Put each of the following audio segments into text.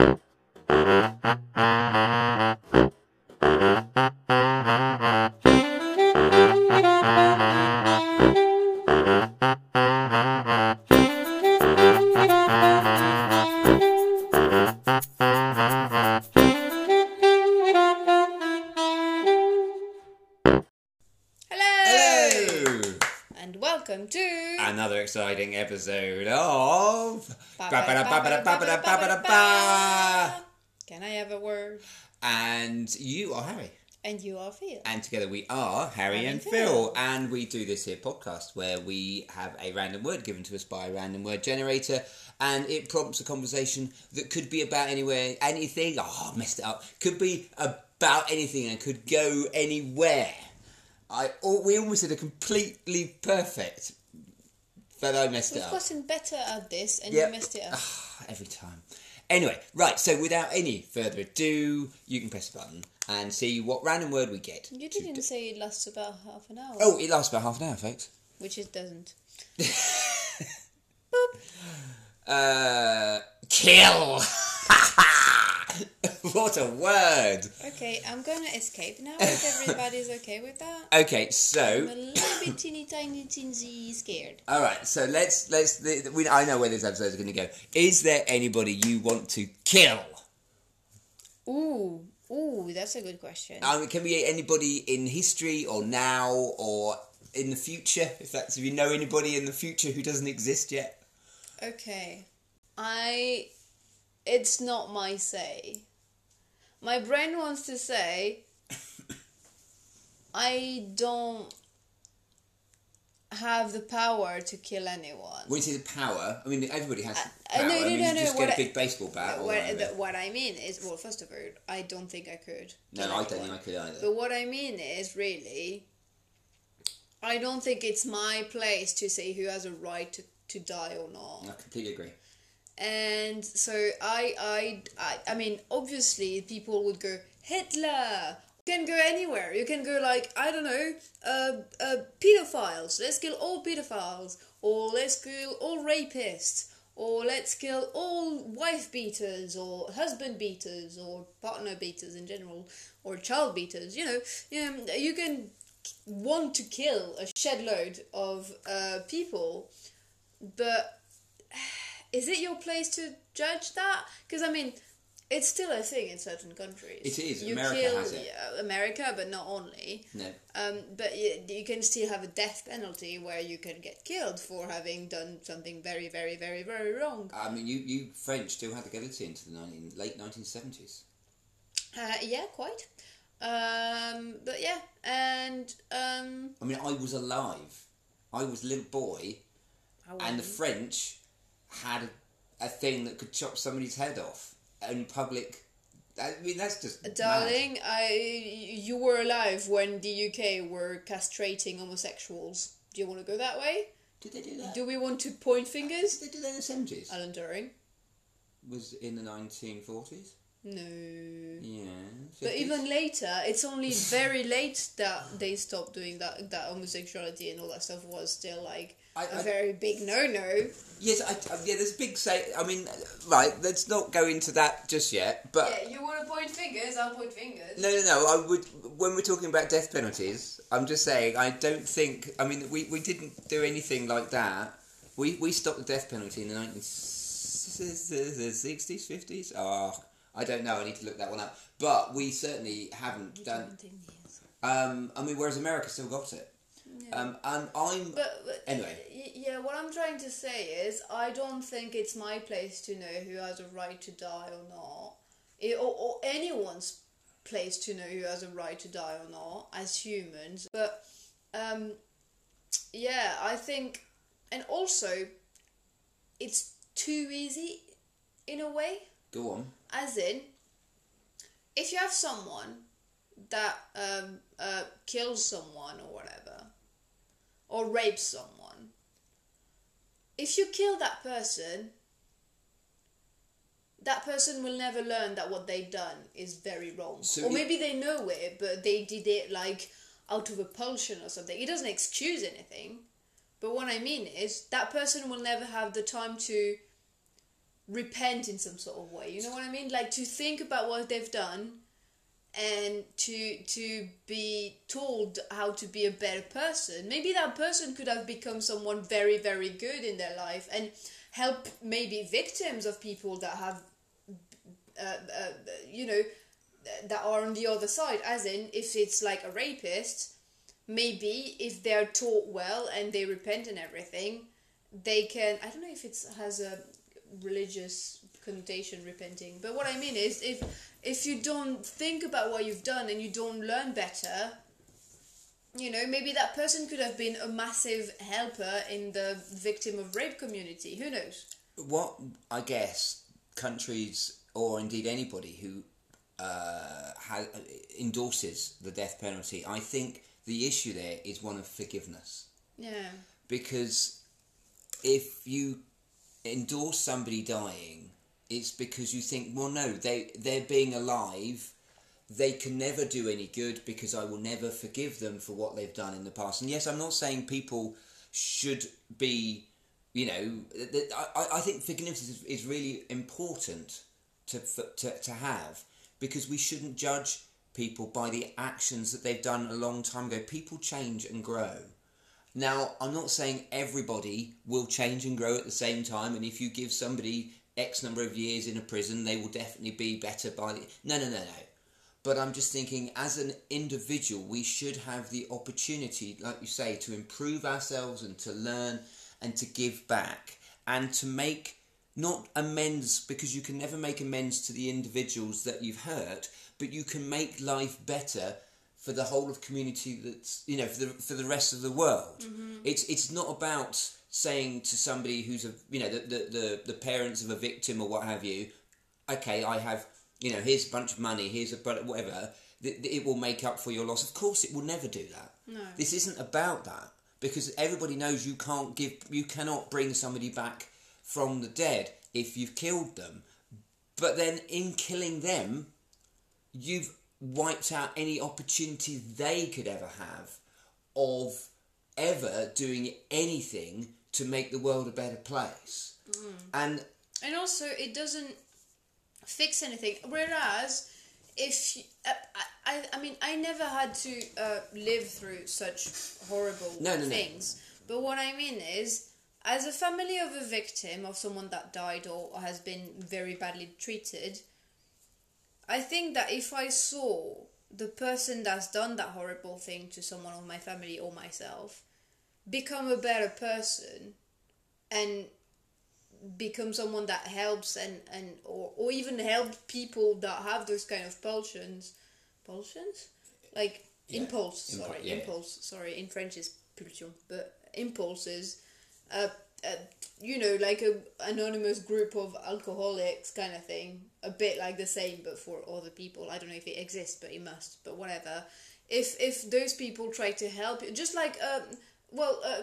Mm-hmm. Ba- ba- ba-. Can I have a word? And you are Harry. And you are Phil. And together we are Harry Harry and Phil. Phil. And we do this here podcast where we have a random word given to us by a random word generator. And it prompts a conversation that could be about anywhere, anything. Oh, I messed it up. Could be about anything and could go anywhere. I we almost did a completely perfect, but I messed We've it up. gotten better at this and Yep. you messed it up. Ah. Every time. Anyway, right, so without any further ado, you can press the button and see what random word we get. You didn't say it lasts about half an hour. Oh, it lasts about half an hour, folks. Which it doesn't. Uh, kill! what a word! Okay, I'm gonna escape now if everybody's okay with that. Okay, so I'm a little bit teeny tiny teensy scared. all right, so let's let's. the- We, I know where this episode is going to go. Is there anybody you want to kill? Ooh, ooh, that's a good question. Um, can be anybody in history or now or in the future. If that's if you know anybody in the future who doesn't exist yet. Okay. I. It's not my say. My brain wants to say. I don't have the power to kill anyone. When you say the power, I mean everybody has Uh, power. no, I no, mean, no, no, just get a I- big baseball bat. or What, whatever. the, what I mean is, well, first of all, I don't think I could. no, kill I don't think I could either. But what I mean is, really, I don't think it's my place to say who has a right to, to die or not. I completely agree. And so I, I, I, I mean, obviously, people would go Hitler. You can go anywhere. You can go like I don't know, uh, uh, pedophiles. Let's kill all pedophiles, or let's kill all rapists, or let's kill all wife beaters, or husband beaters, or partner beaters in general, or child beaters. You know, um, you can want to kill a shed load of uh, people, but is it your place to judge that? Because I mean, it's still a thing in certain countries. It is. You America kill, has it. yeah, America, but not only. No. Um, but you, you can still have a death penalty where you can get killed for having done something very, very, very, very wrong. I mean, you, you French still had the guillotine to the 19, late 1970s. Uh, yeah, quite. Um, but yeah, and um, I mean, I was alive. I was a little boy, and the. French had a, a thing that could chop somebody's head off in public. I mean, that's just mad. Darling, I you were alive when the UK were castrating homosexuals. Do you want to go that way? Did they do that? Do we want to point Did fingers? they do that in the seventies? Alan Turing. Was in the nineteen forties. No. Yeah. But even later, it's only very late that they stopped doing that. That homosexuality and all that stuff was still like I- a I- very big no-no. yes, I, yeah. There's a big say. I mean, right. Let's not go into that just yet. But Yeah, you want to point fingers? I'll point fingers. no, no, no. I would. When we're talking about death penalties, I'm just saying. I don't think. I mean, we, we didn't do anything like that. We we stopped the death penalty in the 1960s, 50s. Oh, I don't know. I need to look that one up. But we certainly haven't done. Seventeen years. Um, I mean, whereas America still got it. Um, and I'm. But, but Anyway. yeah, what I'm trying to say is, I don't think it's my place to know who has a right to die or not, it, or, or anyone's place to know who has a right to die or not as humans. But um, yeah, I think, and also, it's too easy, in a way. Go on. As in, if you have someone that um, uh, kills someone or whatever, or rapes someone, if you kill that person, that person will never learn that what they done is very wrong. So or maybe they know it, but they did it like out of repulsion or something. It doesn't excuse anything. But what I mean is that person will never have the time to repent in some sort of way. You know what I mean? Like to think about what they've done and to to be told how to be a better person. Maybe that person could have become someone very very good in their life and help maybe victims of people that have uh, uh, you know that are on the other side as in if it's like a rapist maybe if they're taught well and they repent and everything they can i don't know if it has a religious connotation repenting. But what i mean is if if you don't think about what you've done and you don't learn better you know maybe that person could have been a massive helper in the victim of rape community. Who knows? What I guess countries or indeed anybody who uh, ha- endorses the death penalty, I think the issue there is one of forgiveness. yeah. Because if you endorse somebody dying, it's because you think, well, no, they they're being alive. They can never do any good because I will never forgive them for what they've done in the past. And yes, I'm not saying people should be, you know, I, I think forgiveness is, is really important to, to to have because we shouldn't judge people by the actions that they've done a long time ago. People change and grow. Now, I'm not saying everybody will change and grow at the same time, and if you give somebody X number of years in a prison, they will definitely be better by the. No, no, no, no. But I'm just thinking, as an individual, we should have the opportunity, like you say, to improve ourselves and to learn and to give back and to make not amends because you can never make amends to the individuals that you've hurt, but you can make life better for the whole of community that's you know for the for the rest of the world. Mm-hmm. It's it's not about saying to somebody who's a you know the, the the the parents of a victim or what have you, okay, I have you know here's a bunch of money, here's a but whatever. th- th- It will make up for your loss. Of course, it will never do that. No. This isn't about that because everybody knows you can't give you cannot bring somebody back from the dead if you've killed them. But then in killing them, you've wiped out any opportunity they could ever have of ever doing anything to make the world a better place. And and also it doesn't fix anything whereas if you, uh, I, I, I mean i never had to uh, live through such horrible No, no, no. things but what i mean is as a family of a victim of someone that died or has been very badly treated i think that if i saw the person that's done that horrible thing to someone of my family or myself become a better person and become someone that helps and and or, or even help people that have those kind of pulsions pulsions like Yeah, impulse impu- sorry yeah, yeah. impulse sorry in french is pulsion but impulses uh, uh you know like a anonymous group of alcoholics kind of thing a bit like the same but for other people i don't know if it exists but it must but whatever if if those people try to help you just like um well uh,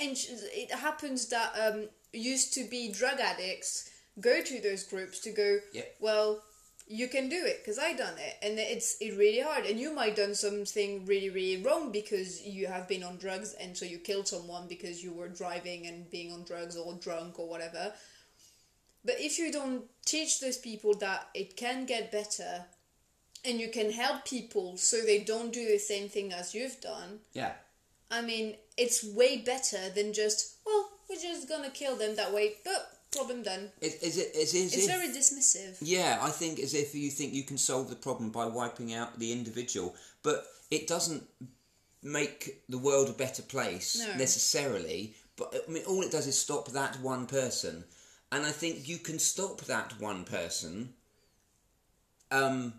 and it happens that um used to be drug addicts go to those groups to go Yeah. well you can do it because i done it and it's it really hard and you might done something really really wrong because you have been on drugs and so you killed someone because you were driving and being on drugs or drunk or whatever. But if you don't teach those people that it can get better and you can help people so they don't do the same thing as you've done yeah, I mean, it's way better than just, well, we're just gonna kill them that way, but problem done. is, is it is, is It's if, very dismissive. Yeah, I think as if you think you can solve the problem by wiping out the individual, but it doesn't make the world a better place No. necessarily. But I mean, all it does is stop that one person, and I think you can stop that one person, um,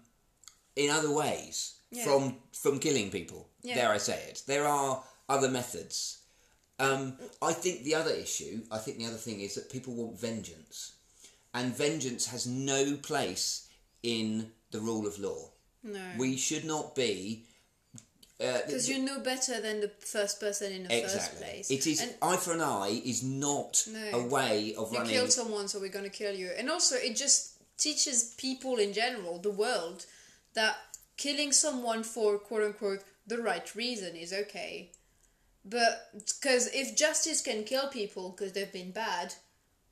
in other ways Yeah. from from killing people. Yeah. Dare I say it? There are other methods. Um, I think the other issue, I think the other thing is that people want vengeance, and vengeance has no place in the rule of law. No. We should not be. Uh, Because you know better than the first person in the first place. It is And eye for an eye is not No. a way of you running. killed someone, so we're gonna kill you. And also, it just teaches people in general, the world, that killing someone for quote unquote the right reason is okay. But because if justice can kill people because they've been bad,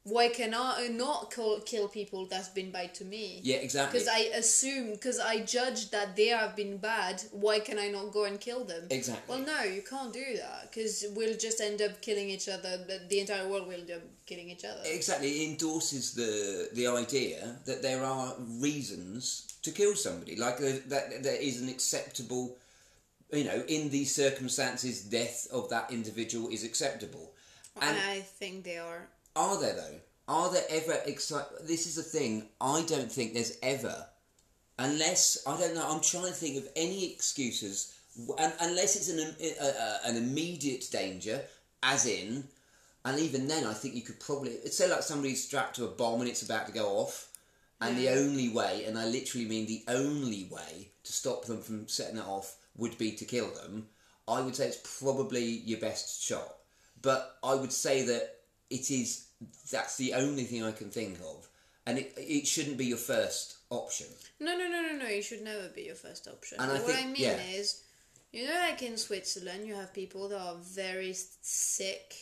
why can I not call, kill people that's been bad to me? Yeah, exactly. Because I assume, because I judge that they have been bad, why can I not go and kill them? Exactly. Well, no, you can't do that because we'll just end up killing each other. The, the entire world will end up killing each other. Exactly, it endorses the the idea that there are reasons to kill somebody, like uh, that there is an acceptable, you know, in these circumstances, death of that individual is acceptable. And I think they are. are there though? Are there ever exci- This is the thing. I don't think there's ever, unless I don't know. I'm trying to think of any excuses, un- unless it's an im- a, a, an immediate danger, as in, and even then, I think you could probably say like somebody's strapped to a bomb and it's about to go off, and the only way, and I literally mean the only way to stop them from setting it off would be to kill them. I would say it's probably your best shot, but I would say that it is that's the only thing I can think of, and it it shouldn't be your first option. No, no, no, no, no. You should never be your first option. And I what think- I mean yeah. is, you know, like in Switzerland, you have people that are very sick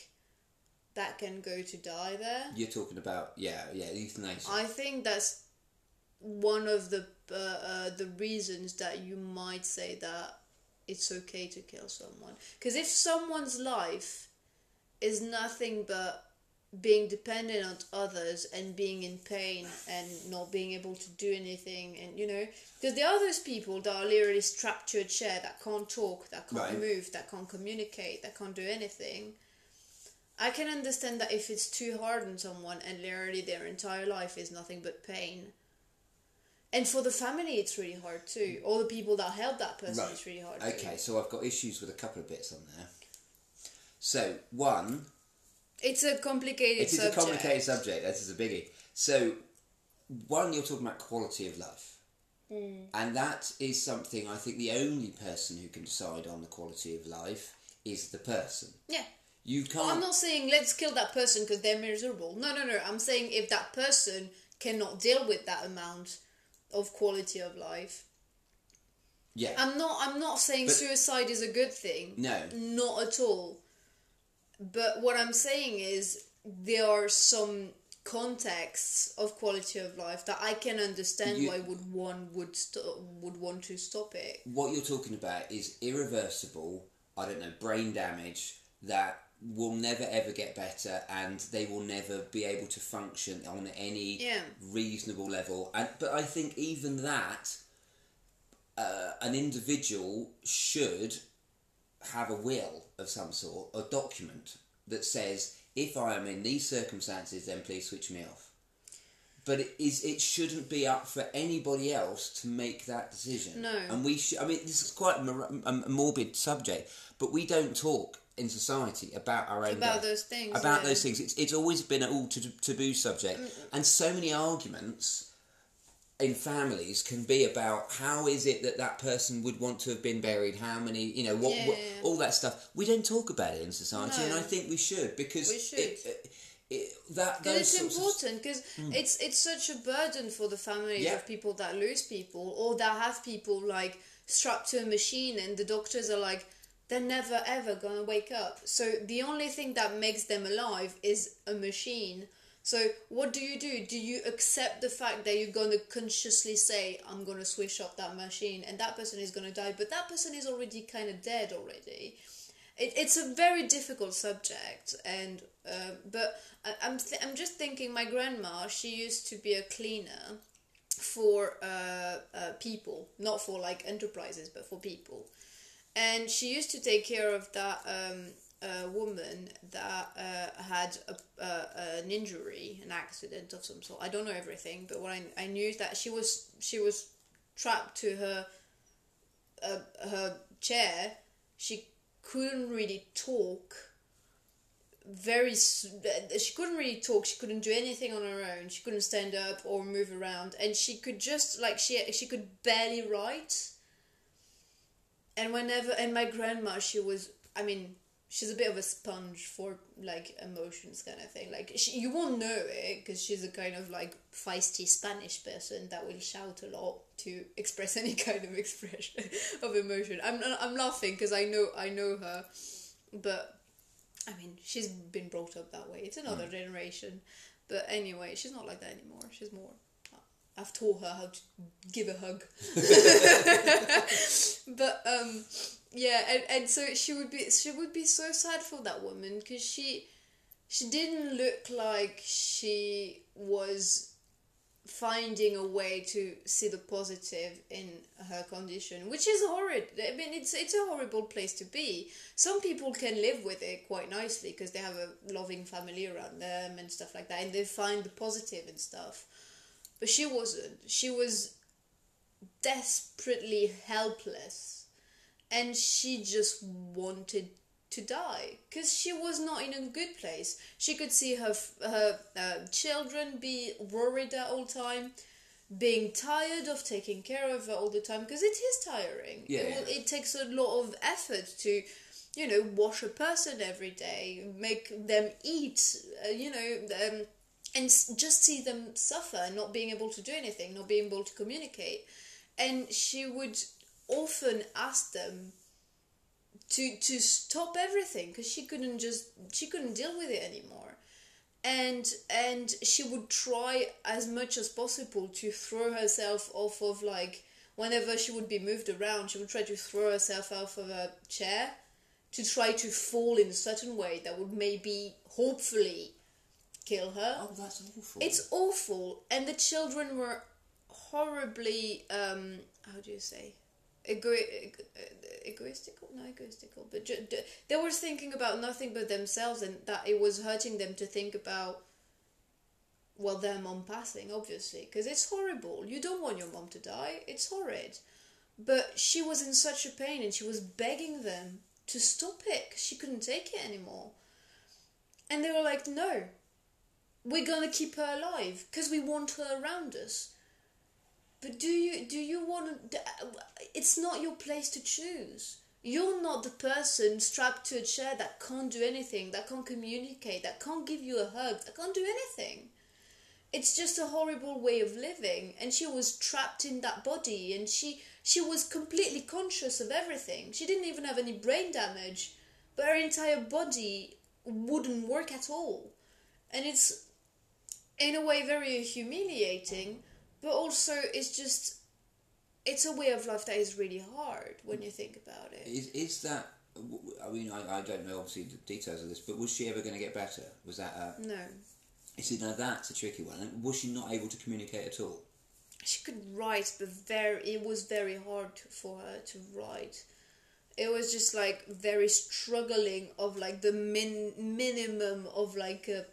that can go to die there. You're talking about yeah yeah euthanasia. I think that's one of the uh, uh, the reasons that you might say that it's okay to kill someone. Because if someone's life is nothing but being dependent on others and being in pain and not being able to do anything and you know because there are those people that are literally strapped to a chair that can't talk that can't Right. move that can't communicate that can't do anything I can understand that if it's too hard on someone and literally their entire life is nothing but pain. And for the family, it's really hard too. All the people that help that person, Right. it's really hard Okay, too. so I've got issues with a couple of bits on there. So one, It's a complicated it is subject. a complicated subject. This is a biggie. So one, you're talking about quality of life, Hmm. and that is something I think the only person who can decide on the quality of life is the person. Yeah. You can't. I'm not saying let's kill that person because they're miserable. No, no, no. I'm saying if that person cannot deal with that amount of quality of life. yeah. I'm not. I'm not saying But- suicide is a good thing. no. Not at all. But what I'm saying is there are some contexts of quality of life that I can understand You- why would one would st- would want to stop it. what you're talking about is irreversible, I don't know, brain damage that will never ever get better and they will never be able to function on any Yeah. reasonable level. And but I think even that uh, an individual should have a will of some sort, a document that says if I am in these circumstances then please switch me off. But it is it shouldn't be up for anybody else to make that decision. No. And we should. I mean, this is quite a, mor- a a morbid subject, but we don't talk in society about our own About those things, About yeah. those things. It's it's always been an all tab- taboo subject, and so many arguments in families can be about how is it that that person would want to have been buried how many you know what, Yeah, what yeah, all that stuff we don't talk about it in society and i think we should because We should. it, it, that it's important because hmm. it's it's such a burden for the families Yeah. of people that lose people or that have people like strapped to a machine and the doctors are like they're never ever gonna wake up. So the only thing that makes them alive is a machine. So what do you do? Do you accept the fact that you're gonna consciously say I'm gonna switch off that machine and that person is gonna die, but that person is already kind of dead already it, it's a very difficult subject and uh, but I, I'm th- I'm just thinking my grandma she used to be a cleaner for uh, uh, people not for like enterprises but for people and she used to take care of that um, uh, woman that uh, had a, uh, an injury an accident of some sort. I don't know everything but what I, I knew is that she was she was trapped to her uh, her chair. She couldn't really talk. Very she couldn't really talk. She couldn't do anything on her own. She couldn't stand up or move around. And she could just like she she could barely write and whenever and my grandma she was i mean she's a bit of a sponge for like emotions kind of thing like she, you won't know it because she's a kind of like feisty spanish person that will shout a lot to express any kind of expression of emotion i'm i'm laughing because i know i know her but I mean, she's been brought up that way. It's another mm. generation, But anyway, she's not like that anymore. She's more. I've taught her how to give a hug. but um, yeah, and, and so she would be she would be so sad for that woman because she she didn't look like she was finding a way to see the positive in her condition, which is horrid. I mean, it's it's a horrible place to be. Some people can live with it quite nicely because they have a loving family around them and stuff like that, and they find the positive and stuff. But she wasn't. She was desperately helpless, and she just wanted to die because she was not in a good place. She could see her her uh, children be worried at all time, being tired of taking care of her all the time because it is tiring. Yeah. It, will- it takes a lot of effort to, you know, wash a person every day, make them eat, uh, you know, um, and just see them suffer, not being able to do anything, not being able to communicate, and she would often ask them to to stop everything because she couldn't just she couldn't deal with it anymore. And and she would try as much as possible to throw herself off of like whenever she would be moved around she would try to throw herself off of a chair to try to fall in a certain way that would maybe hopefully kill her. Oh, that's awful. it's awful, and the children were horribly um how do you say? Ego- ego- egoistical? No egoistical. But ju- they were thinking about nothing but themselves and that it was hurting them to think about well their mom passing obviously because it's horrible. You don't want your mom to die. It's horrid. But she was in such a pain and she was begging them to stop it 'cause she couldn't take it anymore. And they were like no we're gonna keep her alive because we want her around us. But do you do you want to uh, it's not your place to choose. You're not the person strapped to a chair that can't do anything that can't communicate that can't give you a hug that can't do anything. It's just a horrible way of living and she was trapped in that body and she she was completely conscious of everything. She didn't even have any brain damage but her entire body wouldn't work at all. And it's in a way very humiliating but also it's just it's a way of life that is really hard when you think about it Is, is that? I mean, I, I don't know obviously the details of this, but was she ever going to get better? Was that? A, no you see, now that's a tricky one. And Was she not able to communicate at all? she could write but very it was very hard for her to write it was just like very struggling of like the min minimum of like a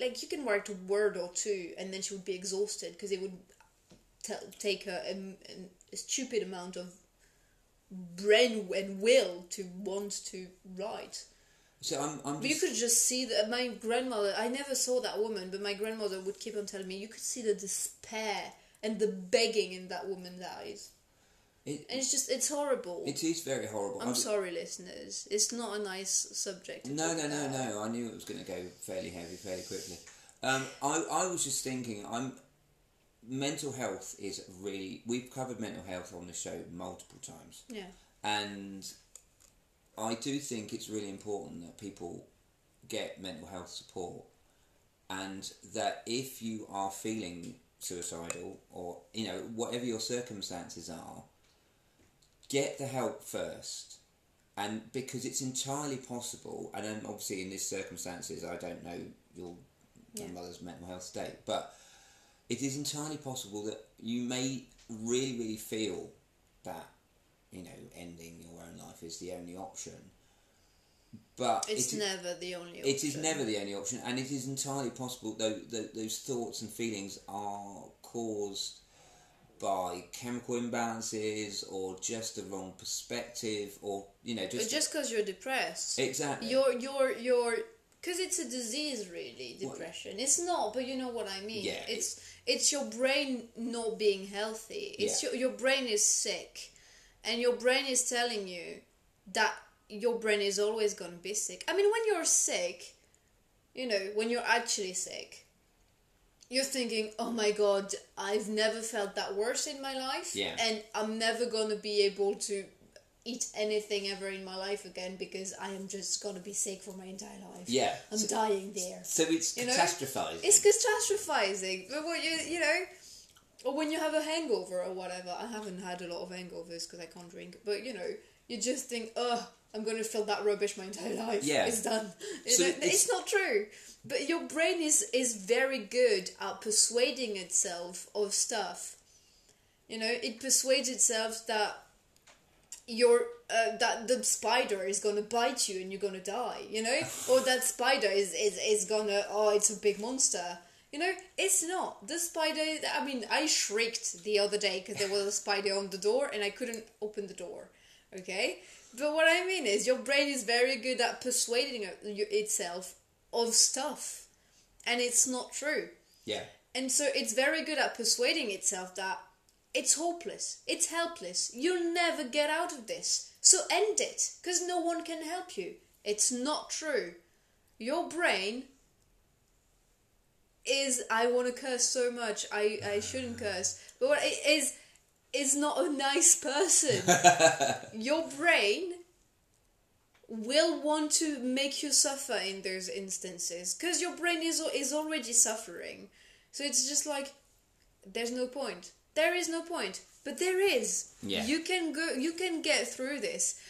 like you can write a word or two and then she would be exhausted because it would t- take her a, a stupid amount of brain and will to want to write So I'm, I'm but you could just see that my grandmother. I never saw that woman, but my grandmother would keep on telling me you could see the despair and the begging in that woman's eyes, it, and it's just it's horrible. it is very horrible. I'm I- sorry, listeners. It's not a nice subject. No, no, no, about. no. I knew it was going to go fairly heavy, fairly quickly. Um, I, I was just thinking, I'm mental health is really. We've covered mental health on the show multiple times, Yeah, and I do think it's really important that people get mental health support, and that if you are feeling suicidal or you know whatever your circumstances are, get the help first and because it's entirely possible, and um, obviously in these circumstances, I don't know your Yeah. mother's mental health state, but it is entirely possible that you may really, really feel that you know ending your own life is the only option. But it's it never the only. it is option. never the only option, and it is entirely possible though that those thoughts and feelings are caused by chemical imbalances or just the wrong perspective, or you know But just, just because you're depressed, exactly. you're you're you're because it's a disease really What? depression it's not but you know what i mean Yeah, it's it's your brain not being healthy it's Yeah. your, your brain is sick and your brain is telling you that your brain is always going to be sick i mean when you're sick you know when you're actually sick you're thinking oh my god i've never felt that worse in my life Yeah. and i'm never going to be able to eat anything ever in my life again because I am just gonna be sick for my entire life. Yeah. I'm So- dying there. So it's You know, catastrophizing. It's catastrophizing. But what you you know, or when you have a hangover or whatever. I haven't had a lot of hangovers because I can't drink. But you know, you just think, oh, I'm gonna feel that rubbish my entire life. Yeah. it's done. So know, it's- it's not true. But your brain is is very good at persuading itself of stuff. You know, it persuades itself that your uh, that the spider is gonna bite you and you're gonna die. You know, or that spider is is is gonna oh it's a big monster. You know, it's not the spider. I mean, I shrieked the other day because there was a spider on the door and I couldn't open the door. Okay, but what I mean is your brain is very good at persuading itself of stuff, and it's not true. yeah. And so it's very good at persuading itself that it's hopeless, it's helpless, you'll never get out of this. So end it, because no one can help you. It's not true. Your brain is I want to curse so much. I, I shouldn't curse. But what it is is not a nice person. Your brain will want to make you suffer in those instances because your brain is is already suffering. So it's just like there's no point. There is no point, but there is. Yeah. You can go. You can get through this.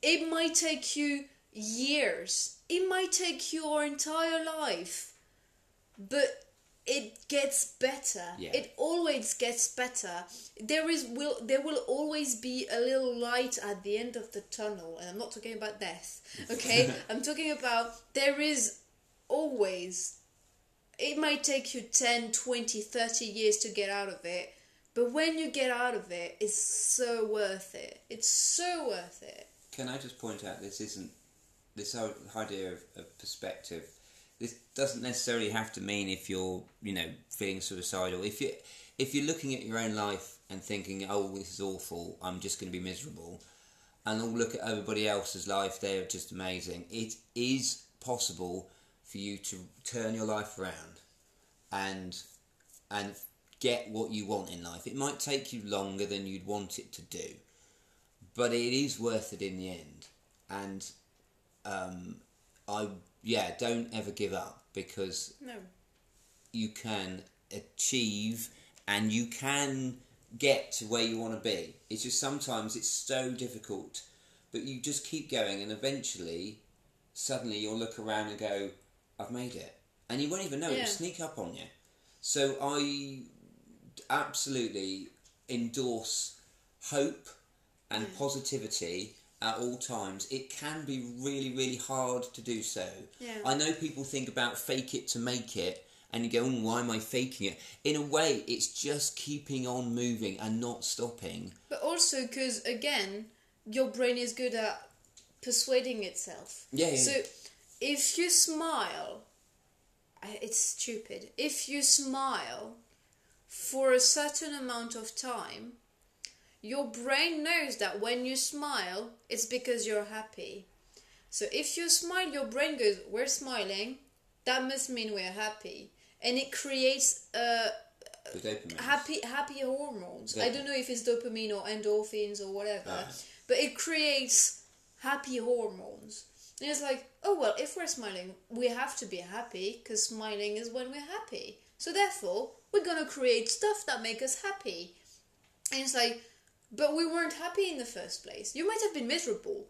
It might take you years. It might take your entire life, but it gets better. Yeah. It always gets better. There is will there will always be a little light at the end of the tunnel, and I'm not talking about death. Okay, I'm talking about there is always it might take you 10 20 30 years to get out of it but when you get out of it it's so worth it it's so worth it Can I just point out this isn't this whole idea of, of perspective. This doesn't necessarily have to mean if you're you know feeling suicidal. If you if you're looking at your own life and thinking, oh, this is awful, I'm just going to be miserable, and all look at everybody else's life, they're just amazing. It is possible for you to turn your life around and and get what you want in life. It might take you longer than you'd want it to do, but it is worth it in the end. And um, I yeah, don't ever give up because no you can achieve and you can get to where you want to be. It's just sometimes it's so difficult, but you just keep going, and eventually, suddenly you'll look around and go, "I've made it," and you won't even know Yeah. it'll sneak up on you. So I absolutely endorse hope and Mm. positivity at all times. It can be really, really hard to do so. Yeah. I know people think about fake it to make it, and you go, "Mm, why am I faking it? In a way, it's just keeping on moving and not stopping. but also because again your brain is good at persuading itself Yeah, yeah, so if you smile it's stupid if you smile for a certain amount of time your brain knows that when you smile it's because you're happy so if you smile your brain goes we're smiling that must mean we're happy and it creates a happy happy hormones. I don't know if it's dopamine or endorphins or whatever, Ah. but it creates happy hormones. And it's like, oh well, if we're smiling, we have to be happy because smiling is when we're happy. So therefore, we're gonna create stuff that make us happy. And it's like, but we weren't happy in the first place. You might have been miserable.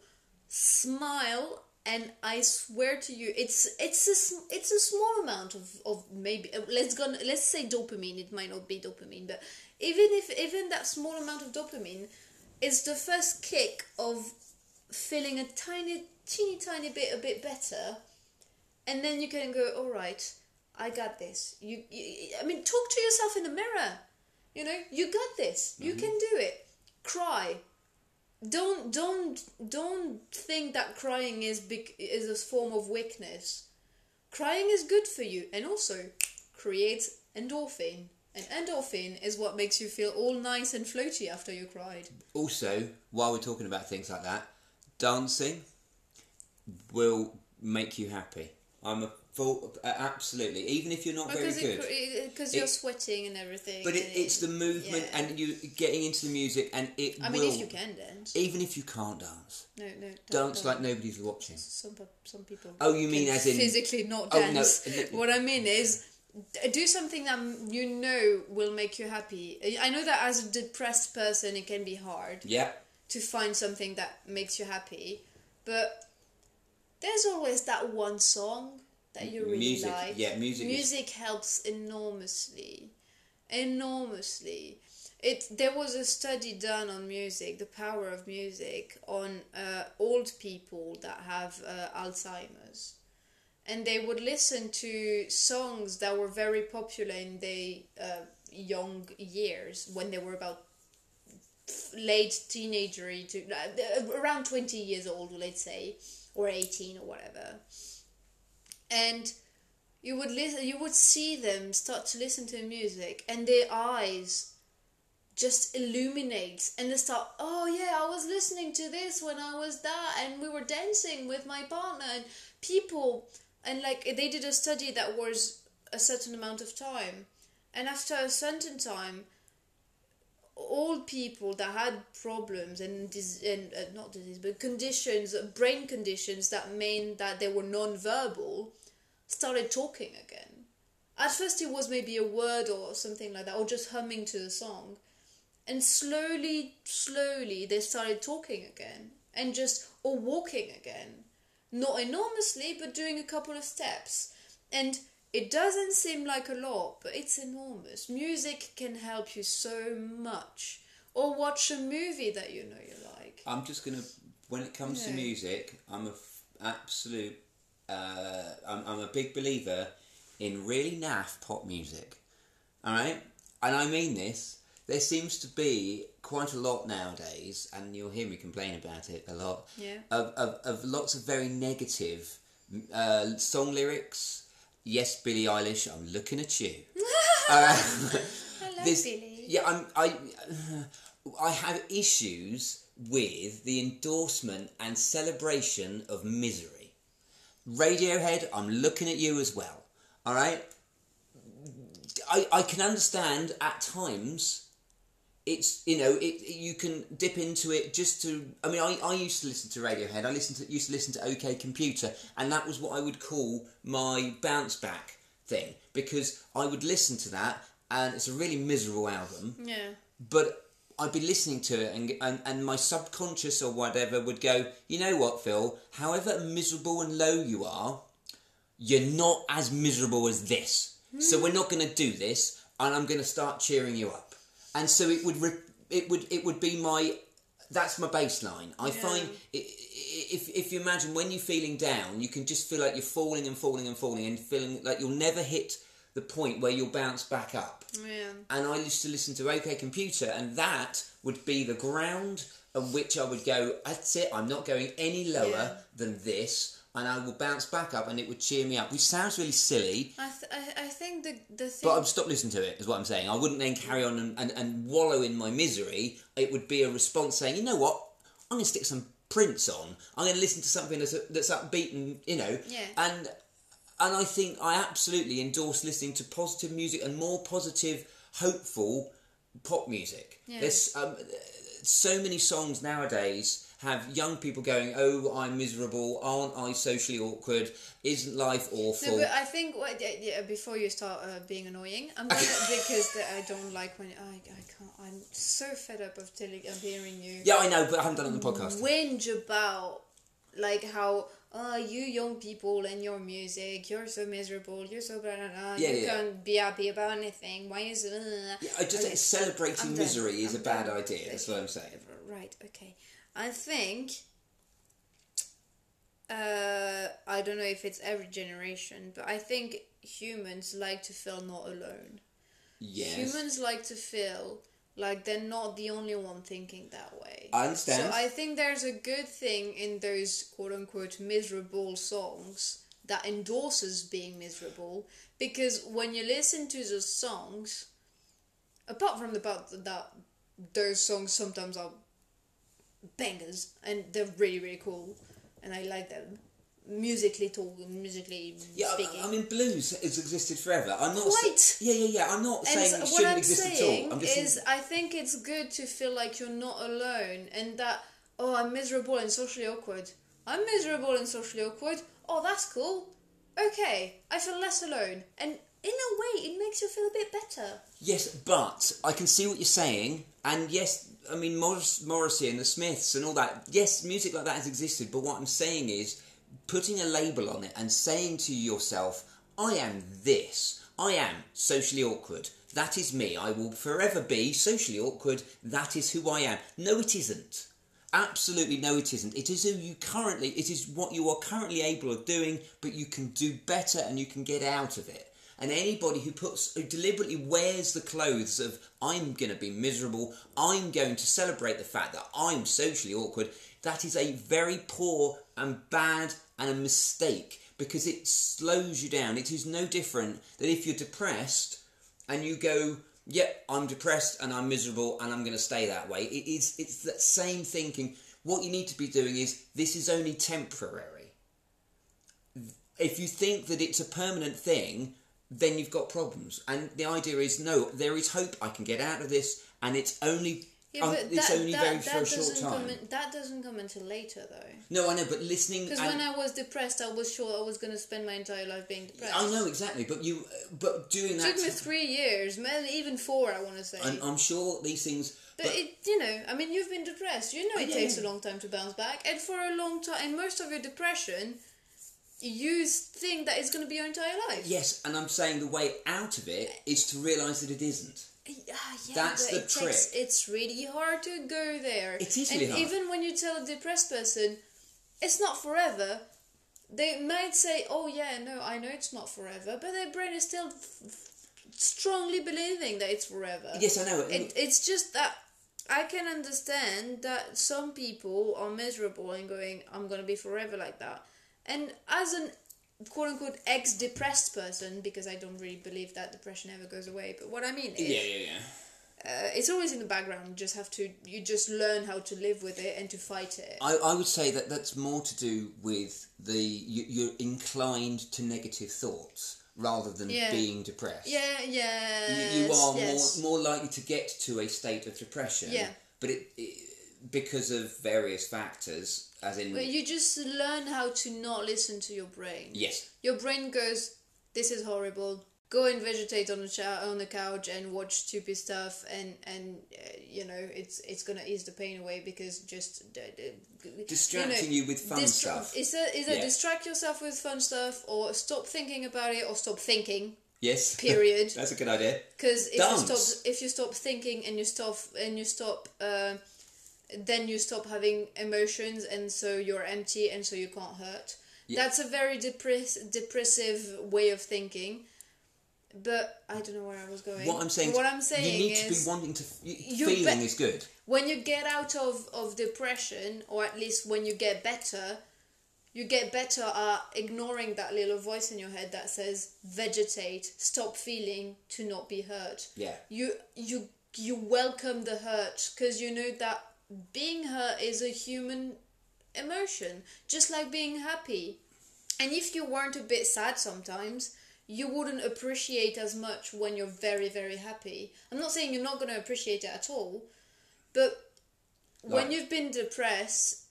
Smile, and I swear to you, it's it's a it's a small amount of, of maybe uh, let's go let's say dopamine. It might not be dopamine, but even if even that small amount of dopamine is the first kick of feeling a tiny teeny tiny bit a bit better, and then you can go, all right, I got this. You, you I mean, talk to yourself in the mirror. You know, you got this. You can do it. Cry. Don't don't don't think that crying is big is a form of weakness. Crying is good for you and also creates endorphin. And endorphin is what makes you feel all nice and floaty after you cried. Also, while we're talking about things like that, dancing will make you happy. I'm a For uh, absolutely, even if you're not very Because good. because you're sweating and everything. But it, and it's the movement yeah. and you getting into the music, and it I will. mean, if you can dance. Even if you can't dance, No, no. Don't, dance don't. like nobody's watching. Some some people. Oh, you mean as in- physically not Oh, no, dance? What I mean is. Do something that you know will make you happy. I know that as a depressed person, it can be hard Yeah, to find something that makes you happy, but there's always that one song that you really Music, like. yeah, music is- helps enormously, enormously. It there was a study done on music, the power of music on uh, old people that have uh, Alzheimer's, and they would listen to songs that were very popular in their uh, young years when they were about late teenager to uh, around 20 years old let's say or 18 or whatever and you would listen you would see them start to listen to music and their eyes just illuminates and they start oh yeah i was listening to this when i was that and we were dancing with my partner and people and like they did a study that was a certain amount of time and after a certain time old people that had problems and dis- and uh, not disease but conditions brain conditions that mean that they were non-verbal started talking again. At first it was maybe a word or something like that or just humming to the song. And slowly slowly they started talking again and just or walking again. Not enormously but doing a couple of steps. And it doesn't seem like a lot but it's enormous. Music can help you so much. Or watch a movie that you know you like. I'm just gonna. When it comes to music, I'm a f- absolute. Uh, I'm, I'm a big believer in really naff pop music. All right, and I mean this. There seems to be quite a lot nowadays, and you'll hear me complain about it a lot. Yeah. Of of, of lots of very negative uh, song lyrics. Yes, Billie Eilish, I'm looking at you. uh, this- Billy. Yeah, I'm, I, I have issues with the endorsement and celebration of misery. Radiohead, I'm looking at you as well. All right. I, I can understand at times. It's you know it you can dip into it just to I mean I, I used to listen to Radiohead I listened to used to listen to OK Computer and that was what I would call my bounce back thing because I would listen to that and it's a really miserable album yeah but I'd be listening to it and, and and my subconscious or whatever would go you know what Phil? However miserable and low you are you're not as miserable as this. So we're not going to do this and I'm going to start cheering you up. And so it would re- it would it would be my that's my baseline. I find i- i- if if you imagine when you're feeling down you can just feel like you're falling and falling and falling and feeling like you'll never hit the point where you'll bounce back up yeah and I used to listen to OK Computer, and that would be the ground on which I would go. That's it. I'm not going any lower Yeah. than this, and I will bounce back up, and it would cheer me up. Which sounds really silly, I, th- I, I think the the thing but I'd stop listening to it. Is what I'm saying. I wouldn't then carry on and, and, and wallow in my misery. It would be a response saying, you know what, I'm going to stick some Prince on. I'm going to listen to something that's that's upbeat and you know, Yeah. and and I think I absolutely endorse listening to positive music and more positive, hopeful pop music. Yeah. There's um, so many songs nowadays have young people going, "Oh, I'm miserable. Aren't I socially awkward? Isn't life awful?" No, but I think what yeah, before you start uh, being annoying, I'm gonna because the, I don't like when I I can't. I'm so fed up of telling of hearing you yeah, I know, but I haven't done it on the podcast. whinge about like how uh you young people and your music you're so miserable you're so blah, blah, blah, Yeah, you yeah. can't be happy about anything why is uh, Yeah, I just Okay, think celebrating I'm done. misery is I'm a bad done. idea. That's what I'm saying. Right, okay. I think uh I don't know if it's every generation, but I think humans like to feel not alone. Yes, Humans like to feel like they're not the only one thinking that way. I understand. So I think there's a good thing in those quote unquote miserable songs that endorses being miserable because when you listen to those songs, apart from the part that those songs sometimes are bangers and they're really really cool and I like them, musically talking, musically Yeah, speaking. I, mean, blues has existed forever. I'm not. Quite. sa- yeah, yeah, yeah. I'm not saying it shouldn't I'm exist at all. I'm just is, saying- I think it's good to feel like you're not alone, and that oh, I'm miserable and socially awkward. I'm miserable and socially awkward. Oh, that's cool. Okay, I feel less alone, and in a way, it makes you feel a bit better. Yes, but I can see what you're saying, and yes, I mean Morris, Morrissey and the Smiths and all that. Yes, music like that has existed, but what I'm saying is putting a label on it and saying to yourself, "I am this. I am socially awkward. That is me. I will forever be socially awkward. That is who I am." No, it isn't. Absolutely no, it isn't. It is who you currently. It is what you are currently able of doing, but you can do better and you can get out of it. And anybody who puts who deliberately wears the clothes of I'm going to be miserable, I'm going to celebrate the fact that I'm socially awkward, that is a very poor and bad and a mistake because it slows you down. It is no different than if you're depressed and you go, "Yep, I'm depressed and I'm miserable and I'm going to stay that way." It is it's that same thinking. What you need to be doing is this is only temporary. If you think that it's a permanent thing, then you've got problems. And the idea is no, there is hope. I can get out of this, and it's only Yeah, um, but it's that, only that, that for a short doesn't time. come in, that doesn't come until later though. No, I know, but listening. Because when I was depressed, I was sure I was going to spend my entire life being depressed. I know exactly, but you, but doing It that. took me three years, man, even four, I want to say. I'm, I'm sure these things. But, it, you know, I mean, you've been depressed. You know, it Yeah, takes a long time to bounce back, and for a long time, and most of your depression, you think that it's going to be your entire life. Yes, and I'm saying the way out of it is to realise that it isn't. Yeah, That's the it takes, trick. it's really hard to go there. It is and hard. even when you tell a depressed person, it's not forever. They might say, "Oh yeah, no, I know it's not forever," but their brain is still strongly believing that it's forever. Yes, I know. It, it's just that I can understand that some people are miserable and going, I'm going to be forever like that. And as an quote unquote ex depressed person, because I don't really believe that depression ever goes away, but what I mean is, yeah, yeah, yeah. uh, it's always in the background. You just have to, you just learn how to live with it and to fight it. I, I would say that that's more to do with the you, you're inclined to negative thoughts rather than Yeah. being depressed. yeah, yeah. you, you are yes. more more likely to get to a state of depression. Yeah. But it, it because of various factors, as in But you just learn how to not listen to your brain. yes, Your brain goes, "This is horrible. Go and vegetate on the cha- on the couch and watch stupid stuff, and and uh, you know it's it's gonna ease the pain away because just uh, uh, Distracting you with fun stuff. Is that is that Yeah. distract yourself with fun stuff, or stop thinking about it, or stop thinking. yes. Period. that's a good idea. Because if Dance. you stop if you stop thinking and you stop and you stop uh, then you stop having emotions and so you're empty and so you can't hurt. Yeah. That's a very depress- depressive way of thinking. But I don't know where I was going. What I'm saying, what I'm saying you need is to be wanting to. You, feeling be- is good. when you get out of, of depression, or at least when you get better, you get better at ignoring that little voice in your head that says vegetate, stop feeling to not be hurt. Yeah. You you you welcome the hurt because you know that being hurt is a human emotion, just like being happy. And if you weren't a bit sad sometimes, you wouldn't appreciate as much when you're very, very happy. I'm not saying you're not going to appreciate it at all, but when you've been depressed,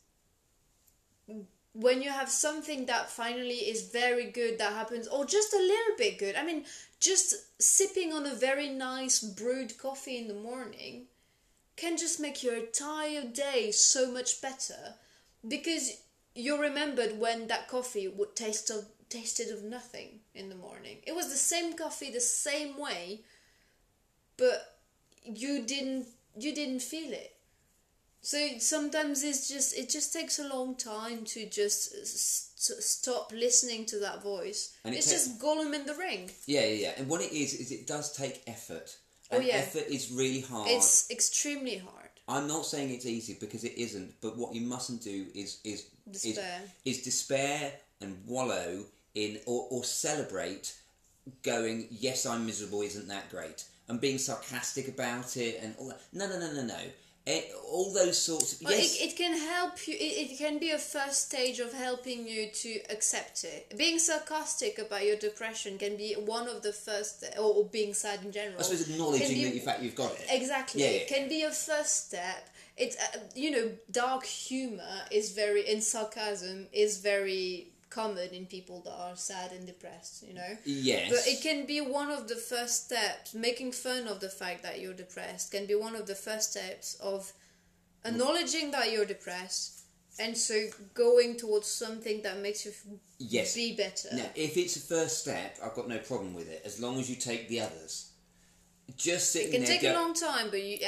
when you have something that finally is very good that happens, or just a little bit good, I mean, just sipping on a very nice brewed coffee in the morning can just make your entire day so much better because you remembered when that coffee would taste of tasted of nothing in the morning. It was the same coffee the same way, but you didn't you didn't feel it. So sometimes it's just it just takes a long time to just s- s- stop listening to that voice. And it it's ta- just Gollum in the ring. Yeah, yeah, yeah. And what it is is it does take effort. Oh, yeah. effort is really hard. It's extremely hard. I'm not saying it's easy because it isn't, but what you mustn't do is is Despair. is, is despair and wallow in or, or celebrate going, Yes, I'm miserable, isn't that great? And being sarcastic about it and all that. No no no no no. Eh, all those sorts. Of, But yes, it, it can help you. It, it can be a first stage of helping you to accept it. Being sarcastic about your depression can be one of the first, or, or being sad in general. I suppose acknowledging be- that in fact you've got it. Exactly. Yeah, yeah. It can be a first step. It's uh, you know dark humor is very in sarcasm is very common in people that are sad and depressed. You know. Yes. But it can be one of the first steps. Making fun of the fact that you're depressed can be one of the first steps of acknowledging that you're depressed, and so going towards something that makes you Yes. be better. Now, if it's a first step, I've got no problem with it, as long as you take the others. Just sitting It can there, take go- a long time, but you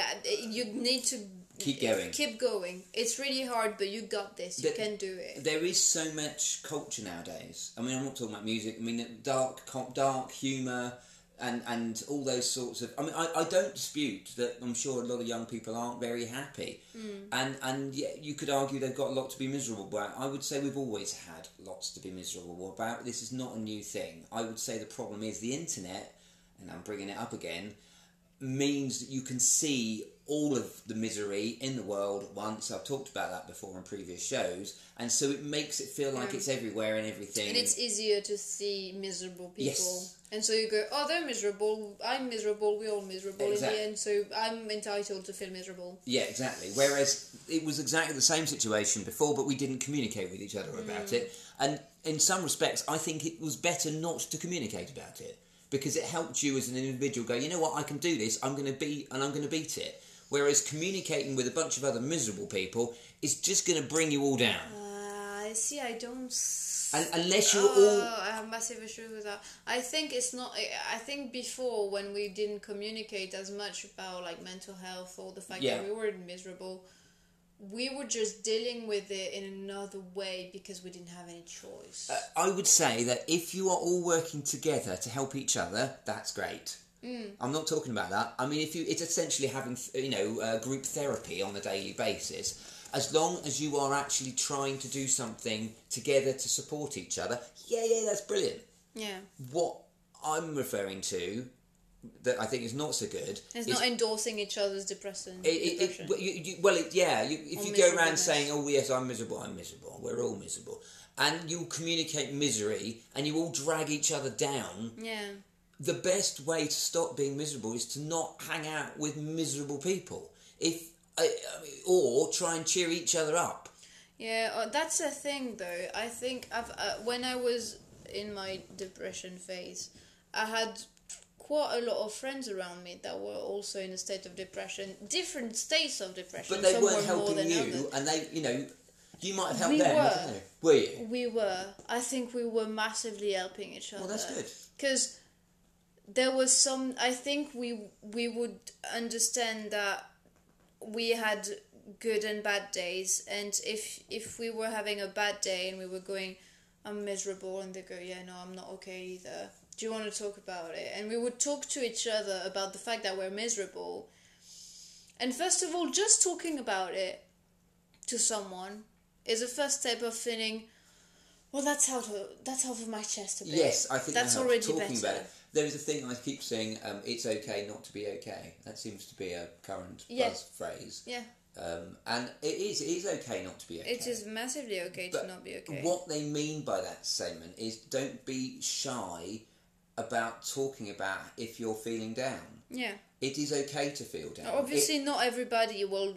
you need to Keep going. Keep going. It's really hard, but you got this. You The- can do it. There is so much culture nowadays. I mean, I'm not talking about music. I mean, dark, dark humour, and and all those sorts of. I mean, I, I don't dispute that. I'm sure a lot of young people aren't very happy, Hmm. and and yeah, you could argue they've got a lot to be miserable about. I would say we've always had lots to be miserable about. This is not a new thing. I would say the problem is the internet, and I'm bringing it up again, means that you can see all of the misery in the world at once. I've talked about that before in previous shows, and so it makes it feel like Yeah. it's everywhere and everything. And it's easier to see miserable people. Yes. And so you go, oh, they're miserable. I'm miserable. We're all miserable Exact- in the end. So I'm entitled to feel miserable. Yeah, exactly. Whereas it was exactly the same situation before, but we didn't communicate with each other about Mm. it. And in some respects, I think it was better not to communicate about it because it helped you as an individual go, you know what, I can do this. I'm going to be, and I'm going to beat it. Whereas communicating with a bunch of other miserable people is just going to bring you all down. Uh, I see. I don't. And unless you're oh, all I have massive issue with that. I think it's not. I I think before when we didn't communicate as much about like mental health or the fact Yeah. that we were miserable, we were just dealing with it in another way because we didn't have any choice. Uh, I would say that if you are all working together to help each other, that's great. Mm. I'm not talking about that. I mean, if you, it's essentially having, you know, uh, group therapy on a daily basis. As long as you are actually trying to do something together to support each other, yeah, yeah, that's brilliant. yeah, What I'm referring to, that I think is not so good, it's is not endorsing each other's depression. it, it, it, well, you, you, well, yeah. You, if Or you go around saying, "Oh yes, I'm miserable. I'm miserable. We're all miserable," and you communicate misery, and you all drag each other down, yeah. The best way to stop being miserable is to not hang out with miserable people. If I, I mean, or try and cheer each other up. Yeah, uh, that's a thing though. I think I've uh, when I was in my depression phase, I had quite a lot of friends around me that were also in a state of depression, different states of depression. But they some weren't were helping you, others. and they, you know, you might have helped We them. Were. Were you? We were. I think we were massively helping each other. Well, that's good. Because there was some. I think we we would understand that we had good and bad days, and if if we were having a bad day and we were going, I'm miserable, and they go, yeah, no, I'm not okay either. Do you want to talk about it? And we would talk to each other about the fact that we're miserable. And first of all, just talking about it to someone is a first step of feeling. Well, that's out of that's out of my chest a bit. Yes, I think that's that already talking better. about it. There is a thing I keep saying. Um, it's okay not to be okay. That seems to be a current Yeah. buzz phrase. Yeah, Um, and it is. It is okay not to be okay. it is massively okay But to not be okay. What they mean by that statement is don't be shy about talking about if you're feeling down. Yeah, It is okay to feel down. obviously not everybody will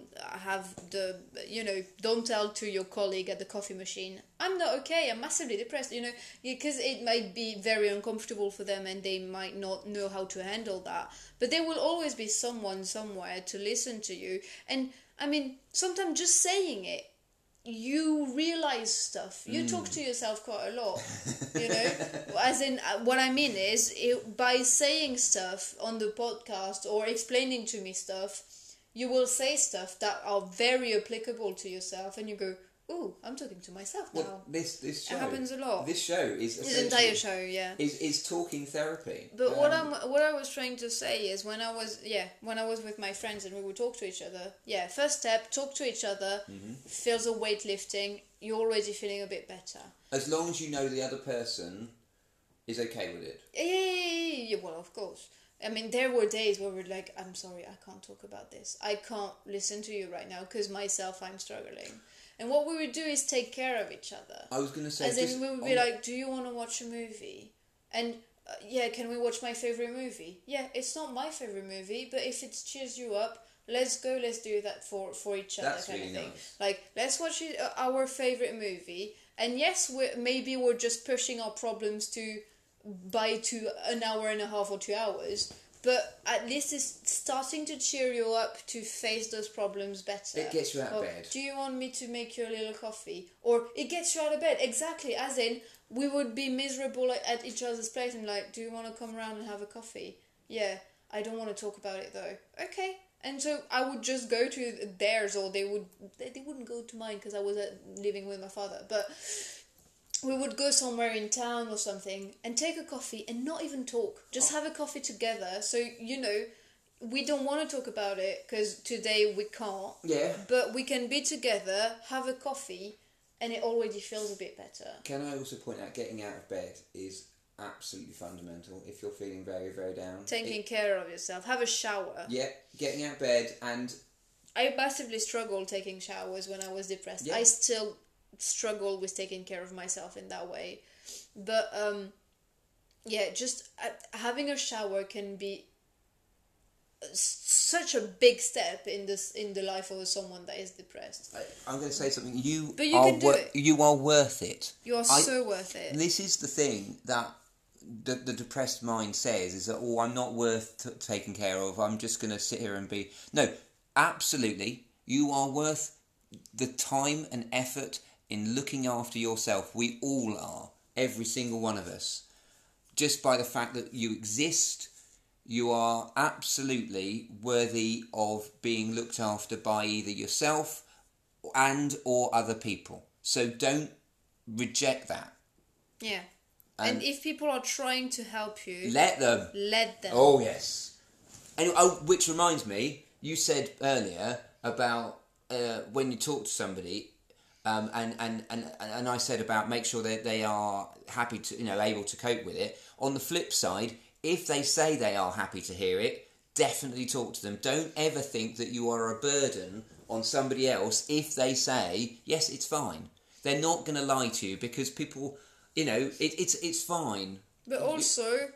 have the you know. Don't tell to your colleague at the coffee machine. I'm not okay. I'm massively depressed. You know, because it might be very uncomfortable for them, and they might not know how to handle that. But there will always be someone somewhere to listen to you. And I mean, sometimes just saying it you realize stuff. You talk to yourself quite a lot, you know. As in, uh, what I mean is, it, by saying stuff on the podcast or explaining to me stuff, you will say stuff that are very applicable to yourself, and you go, "Ooh, I'm talking to myself now." Well, this this show happens a lot. This show is this entire show, yeah. is is talking therapy. But what Um, I'm what I was trying to say is when I was yeah when I was with my friends and we would talk to each other yeah first step talk to each other Mm-hmm. feels a weightlifting you're already feeling a bit better as long as you know the other person is okay with it. Yeah, yeah, yeah, yeah, yeah, well, of course. I mean, there were days where we're like, I'm sorry, I can't talk about this. I can't listen to you right now because myself, I'm struggling. And what we would do is take care of each other. I was going to say, As in, we would be like, "Do you want to watch a movie?" And uh, yeah, can we watch my favorite movie? Yeah, it's not my favorite movie, but if it cheers you up, let's go. Let's do that for for each other, That's kind really of thing. nice. Like, let's watch uh, our favorite movie. And yes, we maybe we're just pushing our problems to by to an hour and a half or two hours. But at least it's starting to cheer you up to face those problems better. It gets you out of bed. Do you want me to make you a little coffee? Or it gets you out of bed. Exactly. As in, we would be miserable at- each other's place and like, do you want to come around and have a coffee? Yeah. I don't want to talk about it though. Okay. And so I would just go to theirs, or they would they, they wouldn't go to mine because I was uh, living with my father. But we would go somewhere in town or something and take a coffee and not even talk. Just have a coffee together. So you know, we don't want to talk about it because today we can't yeah. but we can be together, have a coffee, and it already feels a bit better. Can I also point out getting out of bed is absolutely fundamental if you're feeling very very down. Taking It- care of yourself, have a shower. yeah, getting out of bed and I massively struggled taking showers when I was depressed. Yeah. I still struggle with taking care of myself in that way, but um, yeah, just uh, having a shower can be such a big step in this in the life of someone that is depressed. I, I'm going to say something. You But you are can do it. you are worth it. You are I- so worth it. This is the thing that the, the depressed mind says is that oh I'm not worth t- taking care of. I'm just going to sit here and be no. Absolutely, you are worth the time and effort in looking after yourself. We all are, every single one of us. Just by the fact that you exist, you are absolutely worthy of being looked after by either yourself and or other people. So don't reject that. Yeah. And- and if people are trying to help you, Let them. let them. Oh yes. And oh, which reminds me, you said earlier about uh, when you talk to somebody, um, and, and, and, and I said about make sure that they are happy to, you know, able to cope with it. On the flip side, if they say they are happy to hear it, definitely talk to them. Don't ever think that you are a burden on somebody else if they say yes, it's fine. They're not going to lie to you because people, you know, it, it's it's fine. But also,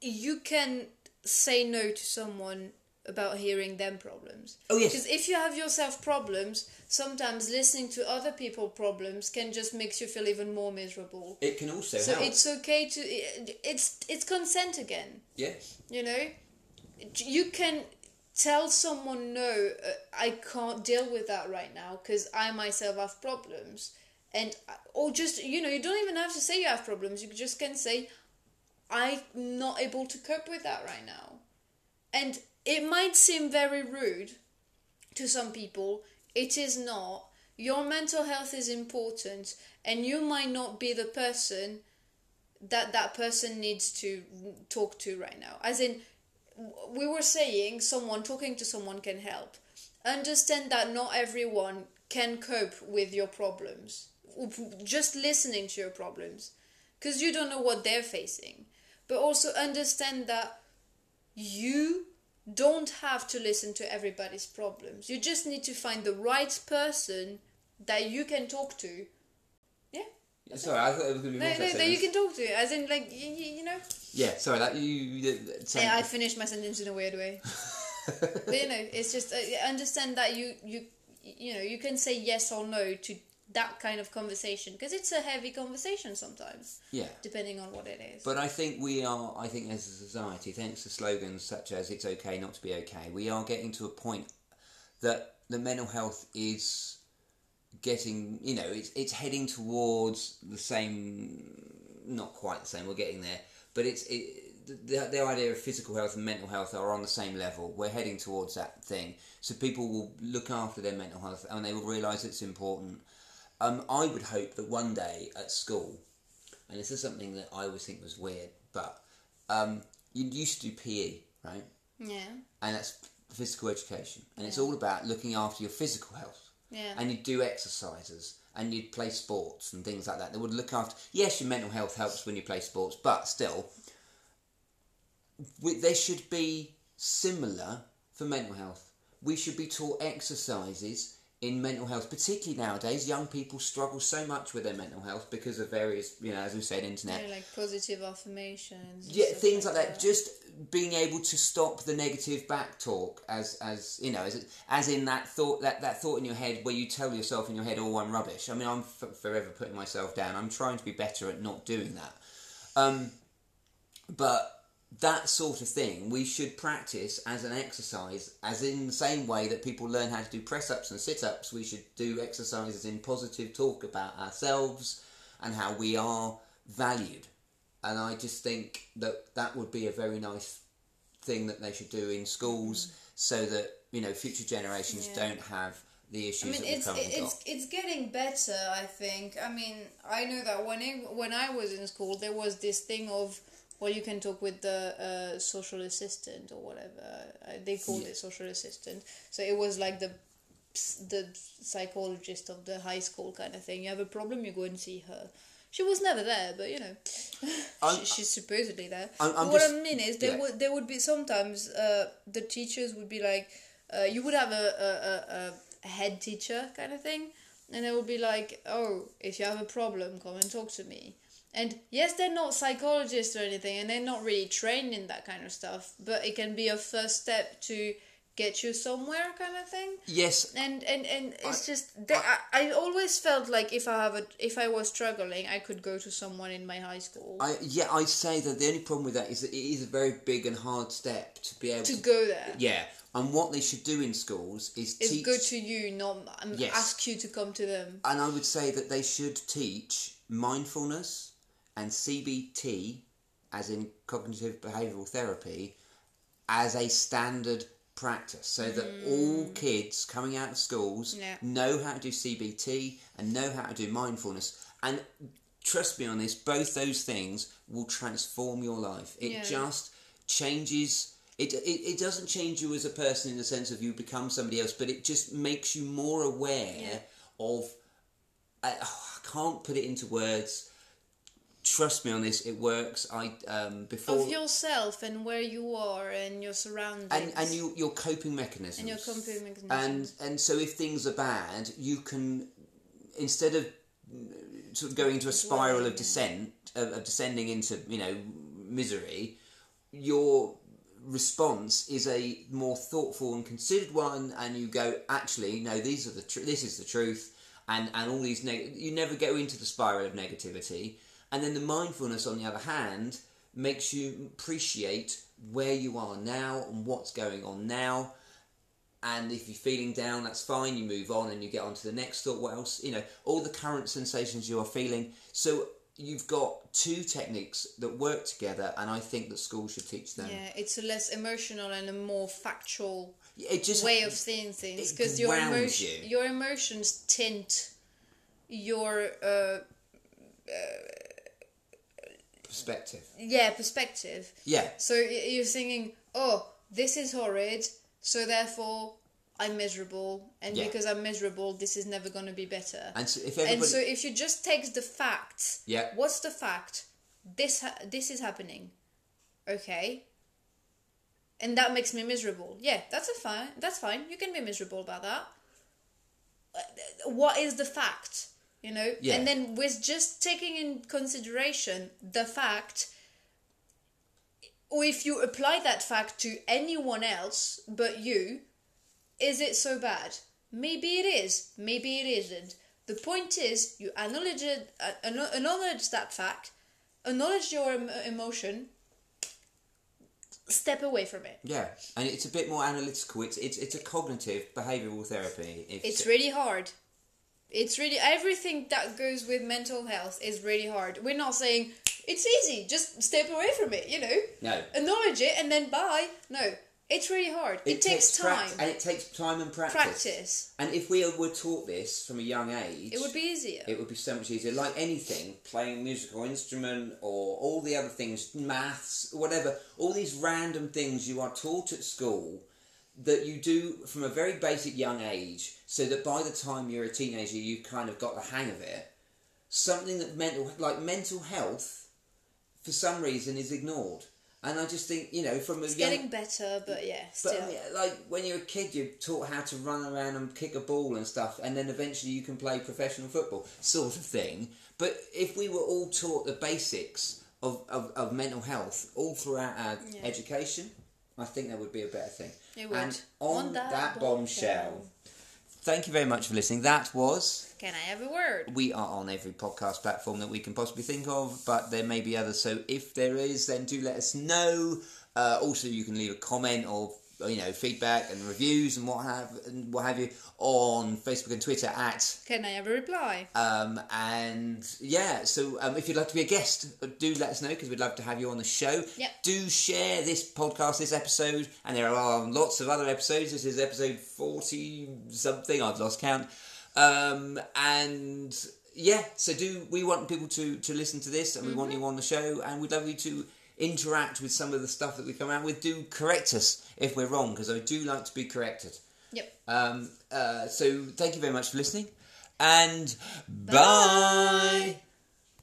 you can say no to someone about hearing them problems. Oh, yes. Because if you have yourself problems, sometimes listening to other people problems can just makes you feel even more miserable. It can also So help. it's okay to it's it's consent again. yes. You know, you can tell someone no, uh, I can't deal with that right now because I myself have problems, and or just you know you don't even have to say you have problems. You just can say I'm not able to cope with that right now, and it might seem very rude to some people. It is not. Your mental health is important, and you might not be the person that that person needs to talk to right now. As in, we were saying someone talking to someone can help. Understand that not everyone can cope with your problems. Just listening to your problems, because you don't know what they're facing. But also understand that you don't have to listen to everybody's problems. You just need to find the right person that you can talk to. Yeah. Sorry, I thought it was going to be No, no, that that you can talk to, as in, like, you, you know. Yeah, sorry, that you. you sen- Yeah, I finished my sentence in a weird way. but you know, it's just uh, understand that you you you know you can say yes or no to that kind of conversation because it's a heavy conversation sometimes, yeah. depending on what it is. But I think we are, I think as a society, thanks to slogans such as it's okay not to be okay, we are getting to a point that the mental health is getting, you know, it's, it's heading towards the same, not quite the same, we're getting there, but it's, it, the, the idea of physical health and mental health are on the same level. We're heading towards that thing. So people will look after their mental health and they will realise it's important. Um, I would hope that one day at school, and this is something that I always think was weird, but um, you used to do PE, right? yeah, And that's physical education, and it's all about looking after your physical health. yeah, And you'd do exercises, and you'd play sports and things like that. They would look after. Yes, your mental health helps when you play sports, but still, we, there should be similar for mental health. We should be taught exercises in mental health, particularly nowadays. Young people struggle so much with their mental health because of various, you know, as we said, internet. Yeah, like positive affirmations. Yeah, things like that. Just being able to stop the negative back talk, as as you know, as as in that thought that that thought in your head where you tell yourself in your head, "Oh, I'm rubbish." I mean, I'm f- forever putting myself down. I'm trying to be better at not doing that. Um, but that sort of thing we should practice as an exercise, as in the same way that people learn how to do press ups and sit ups. We should do exercises in positive talk about ourselves and how we are valued and I just think that that would be a very nice thing that they should do in schools, mm-hmm. so that you know future generations Yeah. don't have the issues I mean, it's currently got. it's getting better. I think. I mean, I know that when I, when I was in school, there was this thing of well, you can talk with the uh, social assistant or whatever uh, they called Yeah. it, social assistant. So it was like the the psychologist of the high school kind of thing. You have a problem, you go and see her. She was never there, but you know, she, she's supposedly there. I'm- I'm what just- I mean is, there yeah. would there would be sometimes uh, the teachers would be like, uh, you would have a, a, a- a head teacher kind of thing, and they would be like, oh, if you have a problem, come and talk to me. And yes, they're not psychologists or anything, and they're not really trained in that kind of stuff, but it can be a first step to get you somewhere, kind of thing yes, and and and it's I- just that I, I always felt like if I have a if I was struggling, I could go to someone in my high school I yeah I say that the only problem with that is that it is a very big and hard step to be able to to, go there. yeah. And what they should do in schools is It's teach. go to you, not um, Yes. ask you to come to them. and I would say that they should teach mindfulness and CBT, as in cognitive behavioural therapy, as a standard practice, so that all kids coming out of schools Mm. Yeah. know how to do CBT and know how to do mindfulness. And trust me on this, both those things will transform your life. It Yeah. just changes. It, it, it doesn't change you as a person in the sense of you become somebody else, but it just makes you more aware Yeah. of I, oh, I can't put it into words. Trust me on this, it works. I um before Of yourself and where you are and your surroundings. and and you your coping mechanisms And your coping mechanisms. and and so if things are bad, you can instead of mm, sort of going into a spiral of descent of, of descending into you know misery, your response is a more thoughtful and considered one, and you go actually no these are the tr- this is the truth, and and all these neg- you never go into the spiral of negativity, and then the mindfulness on the other hand makes you appreciate where you are now and what's going on now. And if you're feeling down that's fine you move on and you get on to the next thought. What else you know all the current sensations you are feeling. So you've got two techniques that work together and i think that schools should teach them yeah, it's a less emotional and a more factual it just way of seeing things because your emotion, you. your emotions tint your uh, perspective yeah perspective. yeah So you're thinking, oh, this is horrid, so therefore I'm miserable, and Yeah. because I'm miserable, this is never going to be better. and so if everybody And so if you just take the facts, Yeah. what's the fact? This ha- this is happening, okay, and that makes me miserable. Yeah, that's a fine. That's fine. You can be miserable about that. What is the fact? You know, Yeah. and then with just taking in consideration the fact, or if you apply that fact to anyone else but you, is it so bad? Maybe it is, maybe it isn't. The point is, you acknowledge it, uh, acknowledge that fact, acknowledge your em- emotion, step away from it. yeah and it's a bit more analytical it's it's, it's a cognitive behavioral therapy if It's really hard. It's really everything that goes with mental health is really hard. We're not saying it's easy, just step away from it, you know? no Acknowledge it and then bye. No, it's really hard. It, takes, prac- time. and it takes time and practice Practice. and if we were taught this from a young age It would be easier. it would be so much easier. Like anything, playing a musical instrument or all the other things, maths, whatever, all these random things you are taught at school that you do from a very basic young age, so that by the time you're a teenager, you've kind of got the hang of it. Something that mental, like mental health, for some reason, is ignored. And I just think you know from a It's young, getting better, but yeah, but still. I mean, like when you're a kid, you're taught how to run around and kick a ball and stuff, and then eventually you can play professional football, sort of thing. But if we were all taught the basics of, of, of mental health all throughout our Yeah. education, I think that would be a better thing. It would. And on, On that, that bombshell, bombshell. Thank you very much for listening. That was. Can I have a word? We are on every podcast platform that we can possibly think of, but there may be others. So if there is, then do let us know. Uh, also, you can leave a comment or you know feedback and reviews and what have and what have you on Facebook and Twitter at Can I have a reply? um, and yeah. So um, if you'd like to be a guest, do let us know because we'd love to have you on the show. Yep. Do share this podcast, this episode, and there are lots of other episodes. This is episode forty something. I've lost count. Um, and yeah, so do we want people to to listen to this, and we want you on the show, and we'd love you to interact with some of the stuff that we come out with. Do correct us if we're wrong, because I do like to be corrected. Yep. Um, uh, so thank you very much for listening, and Bye. bye.